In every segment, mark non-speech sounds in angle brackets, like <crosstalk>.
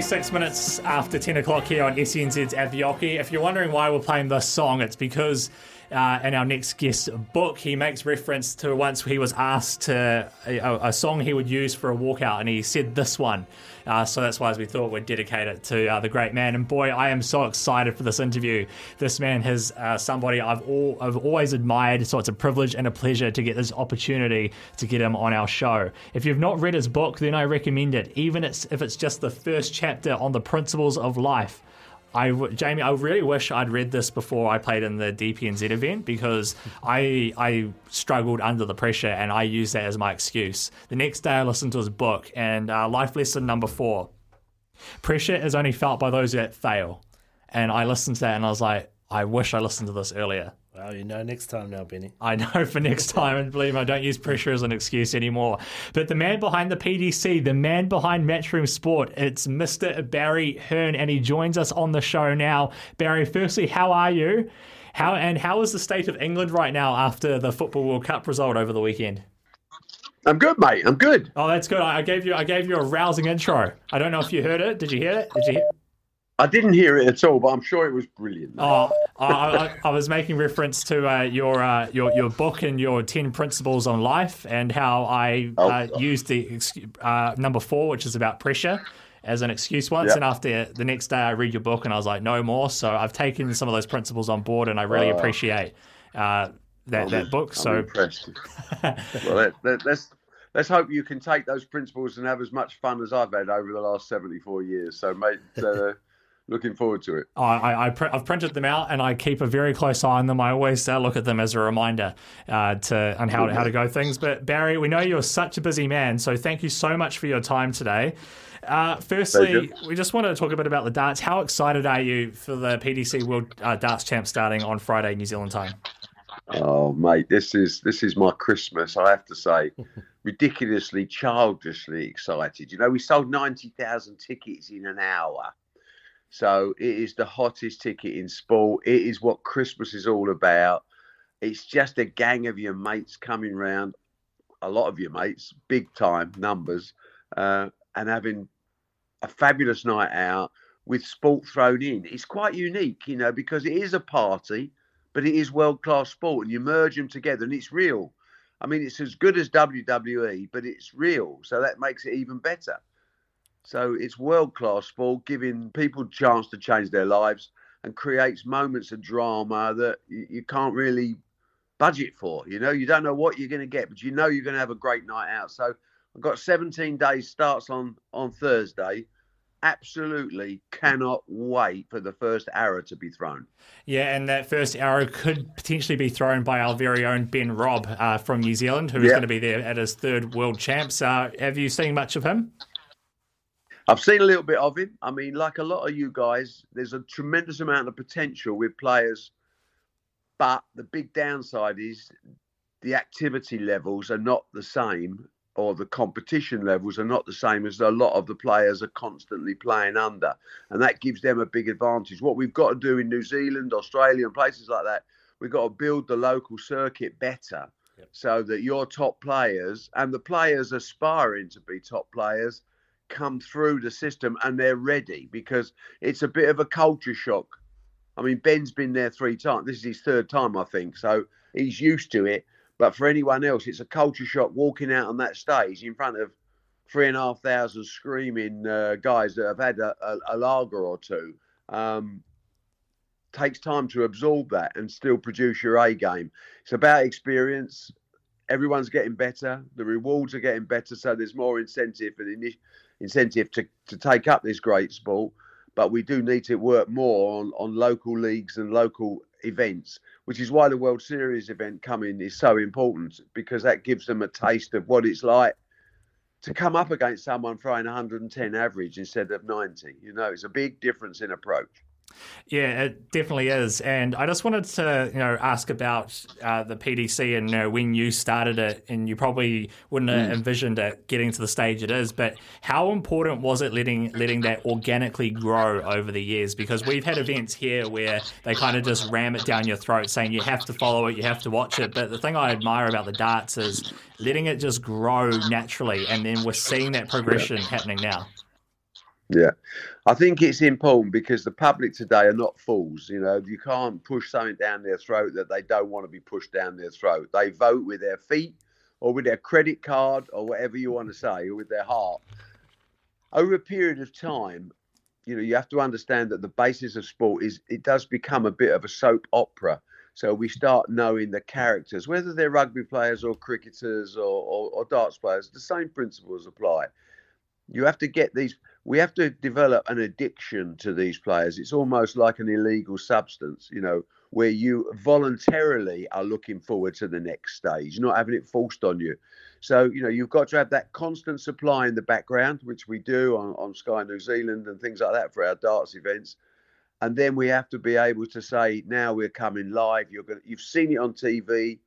26 minutes after 10 o'clock here on SNZ's at the Oki. If you're wondering why we're playing this song, it's because uh, in our next guest's book, he makes reference to once he was asked to a, a song he would use for a walkout, and he said this one. Uh, so that's why as we thought we'd dedicate it to uh, the great man. And boy, I am so excited for this interview. This man has uh, somebody I've all, I've always admired, so it's a privilege and a pleasure to get this opportunity to get him on our show. If you've not read his book, then I recommend it, even if it's just the first chapter on the principles of life. I, w- Jamie, I really wish I'd read this before I played in the DPNZ event because I I struggled under the pressure and I used that as my excuse. The next day I listened to his book and uh, life lesson number four: pressure is only felt by those that fail. And I listened to that and I was like, I wish I listened to this earlier. Well, you know next time now, Benny. I know for next time, and believe me, I don't use pressure as an excuse anymore. But the man behind the PDC, the man behind Matchroom Sport, it's Mr. Barry Hearn, and he joins us on the show now. Barry, firstly, how are you? How and how is the state of England right now after the Football World Cup result over the weekend? I'm good, mate. I'm good. Oh, that's good. I I gave you I gave you a rousing intro. I don't know if you heard it. Did you hear it? Did you? Hear- I didn't hear it at all, but I'm sure it was brilliant. mate. Oh, I, I, I was making reference to uh, your uh, your your book and your ten principles on life, and how I uh, Oh. used the uh, number four, which is about pressure, as an excuse once. Yep. And after the next day, I read your book, and I was like, no more. So I've taken some of those principles on board, and I really appreciate uh, that that book. I'm So <laughs> well, let, let, let's let's hope you can take those principles and have as much fun as I've had over the last 74 years. So, mate, uh, looking forward to it. I, I, I've printed them out and I keep a very close eye on them. I always uh, look at them as a reminder uh, to on how, how to go things. But Barry, we know you're such a busy man, so thank you so much for your time today. Uh, firstly, we just wanted to talk a bit about the darts. How excited are you for the PDC World uh, Darts Champ starting on Friday, New Zealand time? Oh, mate, this is this is my Christmas. I have to say, <laughs> ridiculously, childishly excited. You know, we sold 90,000 tickets in an hour. So it is the hottest ticket in sport. It is what Christmas is all about. It's just a gang of your mates coming round, a lot of your mates, big time numbers, uh, and having a fabulous night out with sport thrown in. It's quite unique, you know, because it is a party, but it is world class sport, and you merge them together, and it's real. I mean, it's as good as WWE, but it's real, so that makes it even better. So it's world class sport, giving people a chance to change their lives and creates moments of drama that you, you can't really budget for. You know, you don't know what you're going to get, but you know you're going to have a great night out. So I've got 17 days starts on on Thursday. Absolutely cannot wait for the first arrow to be thrown. Yeah, and that first arrow could potentially be thrown by our very own Ben Robb uh, from New Zealand, who's Yeah. going to be there at his third World Champs. Uh, have you seen much of him? I've seen a little bit of him. I mean, like a lot of you guys, there's a tremendous amount of potential with players, but the big downside is the activity levels are not the same, or the competition levels are not the same as a lot of the players are constantly playing under, and that gives them a big advantage. What we've got to do in New Zealand, Australia, and places like that, we've got to build the local circuit better. So that your top players and the players aspiring to be top players come through the system and they're ready because it's a bit of a culture shock. I mean, Ben's been there three times. This is his third time, I think. So he's used to it. But for anyone else, it's a culture shock walking out on that stage in front of three and a half thousand screaming uh, guys that have had a, a, a lager or two. Um, takes time to absorb that and still produce your A game. It's about experience. everyone's getting better. The rewards are getting better, so there's more incentive and incentive to, to take up this great sport. But we do need to work more on, on local leagues and local events, which is why the World Series event coming is so important because that gives them a taste of what it's like to come up against someone throwing 110 average instead of 90. You know, it's a big difference in approach. Yeah, it definitely is. And I just wanted to, you know, ask about uh, the PDC and you know, when you started it, and you probably wouldn't have envisioned it getting to the stage it is. But how important was it letting letting that organically grow over the years? Because we've had events here where they kind of just ram it down your throat, saying you have to follow it, you have to watch it. But the thing I admire about the darts is letting it just grow naturally, and then we're seeing that progression happening now. Yeah, I think it's important because the public today are not fools. You know, you can't push something down their throat that they don't want to be pushed down their throat. They vote with their feet or with their credit card or whatever you want to say, or with their heart. Over a period of time, you know, you have to understand that the basis of sport is it does become a bit of a soap opera. So we start knowing the characters, whether they're rugby players or cricketers or, or, or darts players. The same principles apply. You have to get these. We have to develop an addiction to these players. It's almost like an illegal substance, you know, where you voluntarily are looking forward to the next stage, not having it forced on you. So, you know, you've got to have that constant supply in the background, which we do on, on Sky New Zealand and things like that for our darts events. And then we have to be able to say, now we're coming live. You're going you've seen it on TV.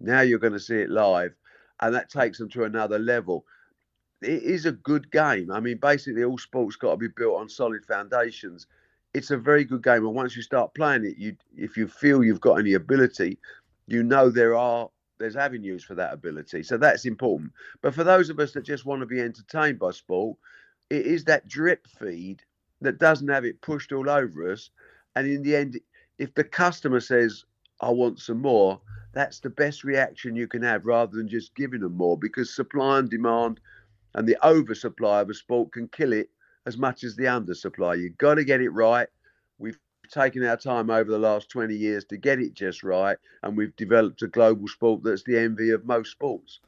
Now you're going to see it live. And that takes them to another level it is a good game. I mean, basically, all sports got to be built on solid foundations. It's a very good game, and once you start playing it, you if you feel you've got any ability, you know there are there's avenues for that ability. So that's important. But for those of us that just want to be entertained by sport, it is that drip feed that doesn't have it pushed all over us. And in the end, if the customer says, "I want some more," that's the best reaction you can have, rather than just giving them more, because supply and demand and the oversupply of a sport can kill it as much as the undersupply. You've got to get it right. We've taken our time over the last 20 years to get it just right, and we've developed a global sport that's the envy of most sports.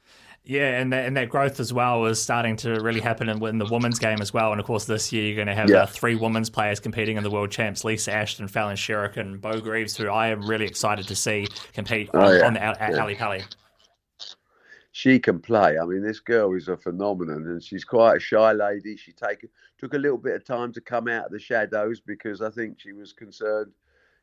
Yeah, and that, and that growth as well is starting to really happen in, in the women's game as well. And of course, this year you're going to have Yeah. uh, three women's players competing in the world champs: Lisa Ashton, Fallon Sherrock, and Beau Greaves, who I am really excited to see compete Oh, on, yeah. on the at, at Yeah. Ali Pali. She can play. I mean, this girl is a phenomenon, and she's quite a shy lady. She take took a little bit of time to come out of the shadows because I think she was concerned.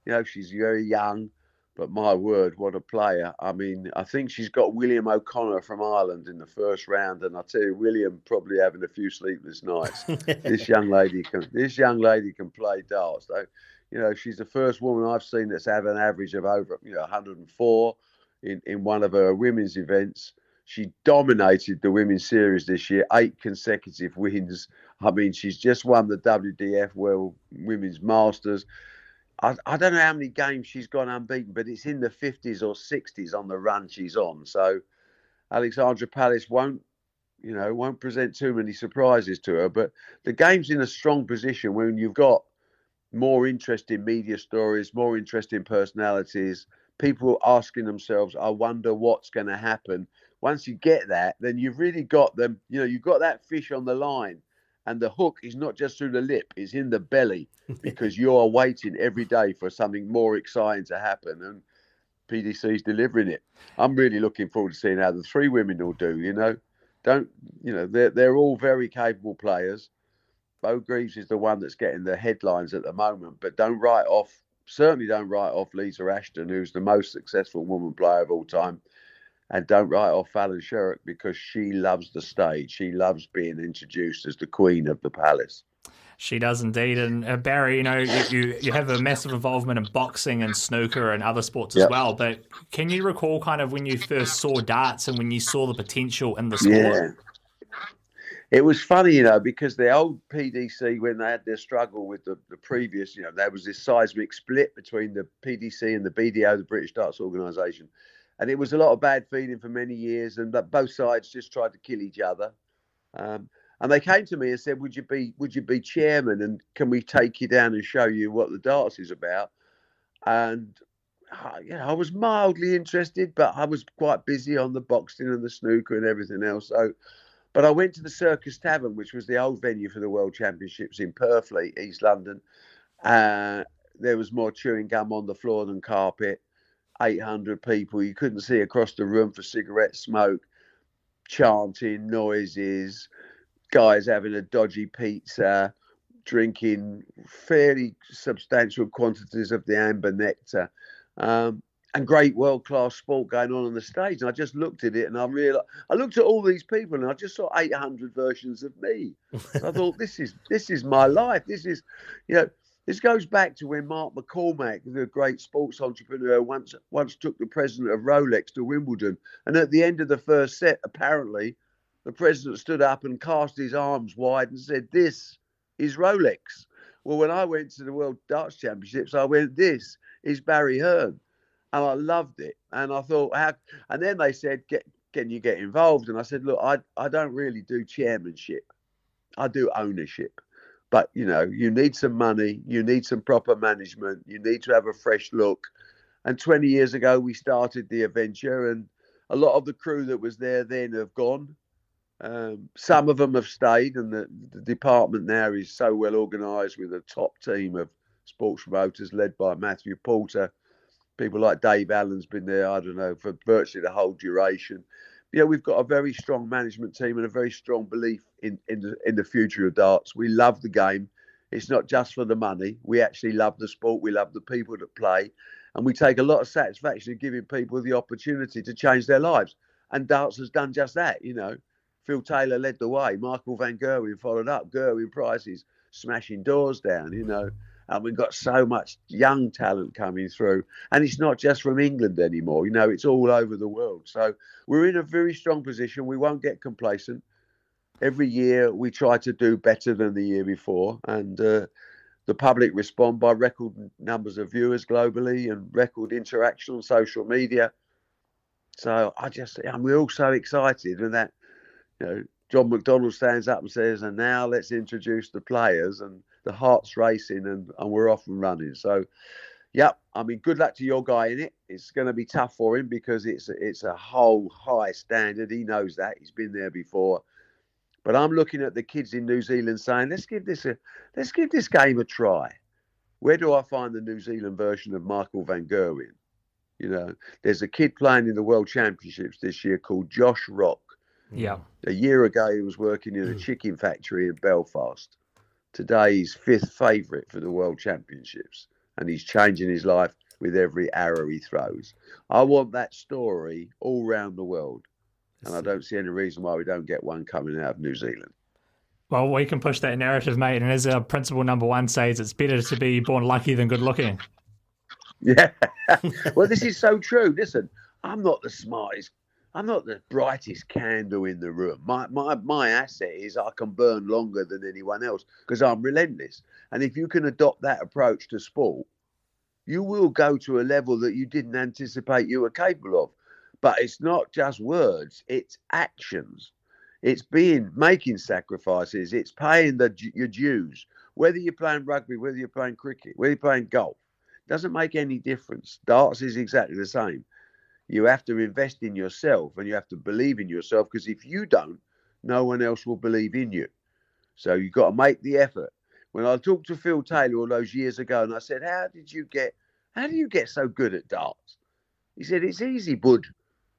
You know, she's very young, but my word, what a player! I mean, I think she's got William O'Connor from Ireland in the first round, and I tell you, William probably having a few sleepless nights. <laughs> this young lady can this young lady can play darts. Though, you know, she's the first woman I've seen that's had an average of over you know 104 in in one of her women's events. She dominated the women's series this year, eight consecutive wins. I mean, she's just won the WDF World Women's Masters. I, I don't know how many games she's gone unbeaten, but it's in the 50s or 60s on the run she's on. So Alexandra Palace won't, you know, won't present too many surprises to her. But the game's in a strong position when you've got more interesting media stories, more interesting personalities, people asking themselves, I wonder what's going to happen. Once you get that, then you've really got them, you know, you've got that fish on the line. And the hook is not just through the lip, it's in the belly <laughs> because you are waiting every day for something more exciting to happen. And PDC's delivering it. I'm really looking forward to seeing how the three women will do, you know. Don't, you know, they're, they're all very capable players. Beau Greaves is the one that's getting the headlines at the moment, but don't write off, certainly don't write off Lisa Ashton, who's the most successful woman player of all time. And don't write off Fallon Sherrock because she loves the stage. She loves being introduced as the queen of the palace. She does indeed. And uh, Barry, you know, you, you, you have a massive involvement in boxing and snooker and other sports as Yep. well. But can you recall kind of when you first saw darts and when you saw the potential in the sport? Yeah. It was funny, you know, because the old PDC, when they had their struggle with the, the previous, you know, there was this seismic split between the PDC and the BDO, the British Darts Organisation. And it was a lot of bad feeling for many years, and that both sides just tried to kill each other. Um, and they came to me and said, "Would you be Would you be chairman? And can we take you down and show you what the darts is about?" And I- you know, I was mildly interested, but I was quite busy on the boxing and the snooker and everything else. So, but I went to the Circus Tavern, which was the old venue for the World Championships in Purfleet, East London. Uh, there was more chewing gum on the floor than carpet. 800 people. You couldn't see across the room for cigarette smoke, chanting, noises, guys having a dodgy pizza, drinking fairly substantial quantities of the amber nectar, um, and great world class sport going on on the stage. And I just looked at it and I realized I looked at all these people and I just saw 800 versions of me. I thought <laughs> this is this is my life. This is, you know. This goes back to when Mark McCormack, the great sports entrepreneur, once once took the president of Rolex to Wimbledon, and at the end of the first set, apparently, the president stood up and cast his arms wide and said, "This is Rolex." Well, when I went to the World Darts Championships, I went, "This is Barry Hearn," and I loved it. And I thought, how? And then they said, "Get, can you get involved?" And I said, "Look, I I don't really do chairmanship. I do ownership." But you know, you need some money, you need some proper management, you need to have a fresh look. And 20 years ago, we started the adventure, and a lot of the crew that was there then have gone. Um, some of them have stayed, and the, the department now is so well organised with a top team of sports promoters led by Matthew Porter. People like Dave Allen's been there, I don't know, for virtually the whole duration. Yeah, we've got a very strong management team and a very strong belief in, in the in the future of darts. We love the game. It's not just for the money. We actually love the sport. We love the people that play, and we take a lot of satisfaction in giving people the opportunity to change their lives. And darts has done just that. You know, Phil Taylor led the way. Michael Van Gerwen followed up. Gerwyn Price is smashing doors down. You know, and we've got so much young talent coming through. And it's not just from England anymore. You know, it's all over the world. So we're in a very strong position. We won't get complacent. Every year we try to do better than the year before, and uh, the public respond by record numbers of viewers globally and record interaction on social media. So I just, and we're all so excited, and that, you know, John McDonald stands up and says, "And now let's introduce the players," and the heart's racing, and, and we're off and running. So, yep, I mean, good luck to your guy in it. It's going to be tough for him because it's it's a whole high standard. He knows that. He's been there before. But I'm looking at the kids in New Zealand saying, let's give this a let's give this game a try. Where do I find the New Zealand version of Michael Van Gerwen? You know, there's a kid playing in the World Championships this year called Josh Rock. Yeah. A year ago, he was working in a mm. chicken factory in Belfast. Today, he's fifth favourite for the World Championships, and he's changing his life with every arrow he throws. I want that story all round the world, and I don't see any reason why we don't get one coming out of New Zealand. Well, we can push that narrative, mate. And as our principle number one says, it's better to be born lucky than good looking. <laughs> Yeah. <laughs> well, this is so true. Listen, I'm not the smartest. I'm not the brightest candle in the room. My my my asset is I can burn longer than anyone else because I'm relentless. And if you can adopt that approach to sport, you will go to a level that you didn't anticipate you were capable of. But it's not just words; it's actions. It's being making sacrifices. It's paying the your dues. Whether you're playing rugby, whether you're playing cricket, whether you're playing golf, doesn't make any difference. Darts is exactly the same. You have to invest in yourself and you have to believe in yourself because if you don't, no one else will believe in you. So you've got to make the effort. When I talked to Phil Taylor all those years ago and I said, How did you get how do you get so good at darts? He said, It's easy, bud.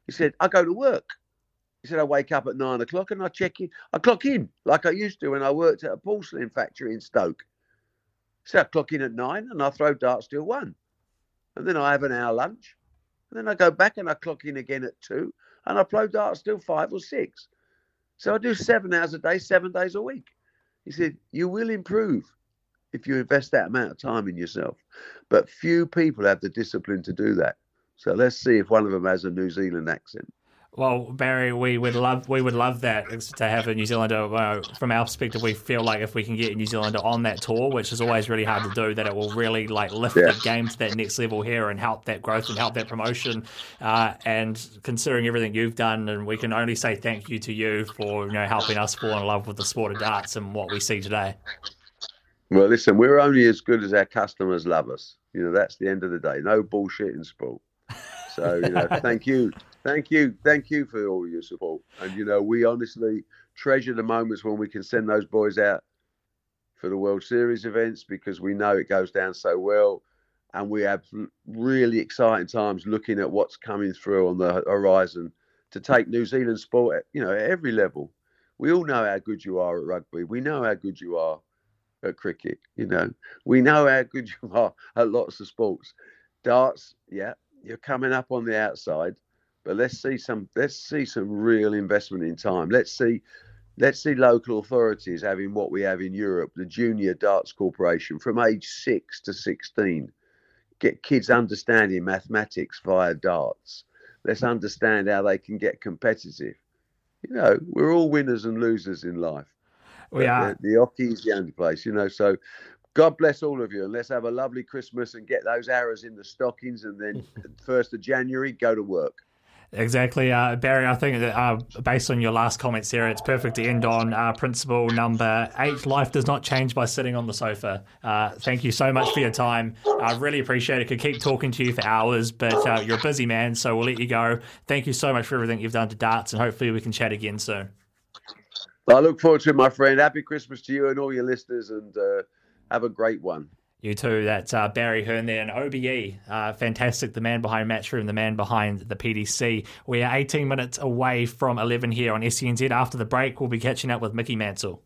He said, I go to work. He said, I wake up at nine o'clock and I check in. I clock in like I used to when I worked at a porcelain factory in Stoke. So I clock in at nine and I throw darts till one. And then I have an hour lunch. And then I go back and I clock in again at two. And I play darts till five or six. So I do seven hours a day, seven days a week. He said, You will improve if you invest that amount of time in yourself. But few people have the discipline to do that. So let's see if one of them has a New Zealand accent. Well, Barry, we would love we would love that to have a New Zealander. Uh, from our perspective, we feel like if we can get a New Zealander on that tour, which is always really hard to do, that it will really like lift Yeah. the game to that next level here and help that growth and help that promotion. Uh, and considering everything you've done, and we can only say thank you to you for you know helping us fall in love with the sport of darts and what we see today. Well, listen, we're only as good as our customers love us. You know, that's the end of the day. No bullshit in sport. So, you know, <laughs> thank you. Thank you. Thank you for all your support. And, you know, we honestly treasure the moments when we can send those boys out for the World Series events because we know it goes down so well. And we have really exciting times looking at what's coming through on the horizon to take New Zealand sport, at, you know, at every level. We all know how good you are at rugby. We know how good you are at cricket. You know, we know how good <laughs> you are at lots of sports. Darts, yeah, you're coming up on the outside, but let's see some let's see some real investment in time. Let's see let's see local authorities having what we have in Europe, the Junior Darts Corporation, from age six to sixteen. Get kids understanding mathematics via darts. Let's understand how they can get competitive. You know, we're all winners and losers in life. We But are. The, the oche is the only place, you know. So, God bless all of you, and let's have a lovely Christmas and get those arrows in the stockings, and then <laughs> first of January, go to work. Exactly, uh, Barry. I think that uh, based on your last comments there, it's perfect to end on uh, principle number eight. Life does not change by sitting on the sofa. Uh, thank you so much for your time. I really appreciate it. Could keep talking to you for hours, but uh, you're a busy man, so we'll let you go. Thank you so much for everything you've done to darts, and hopefully we can chat again soon. I look forward to it, my friend. Happy Christmas to you and all your listeners, and uh, have a great one. You too. That's uh, Barry Hearn there, and OBE. Uh, fantastic. The man behind Matchroom, the man behind the PDC. We are 18 minutes away from 11 here on SCNZ. After the break, we'll be catching up with Mickey Mansell.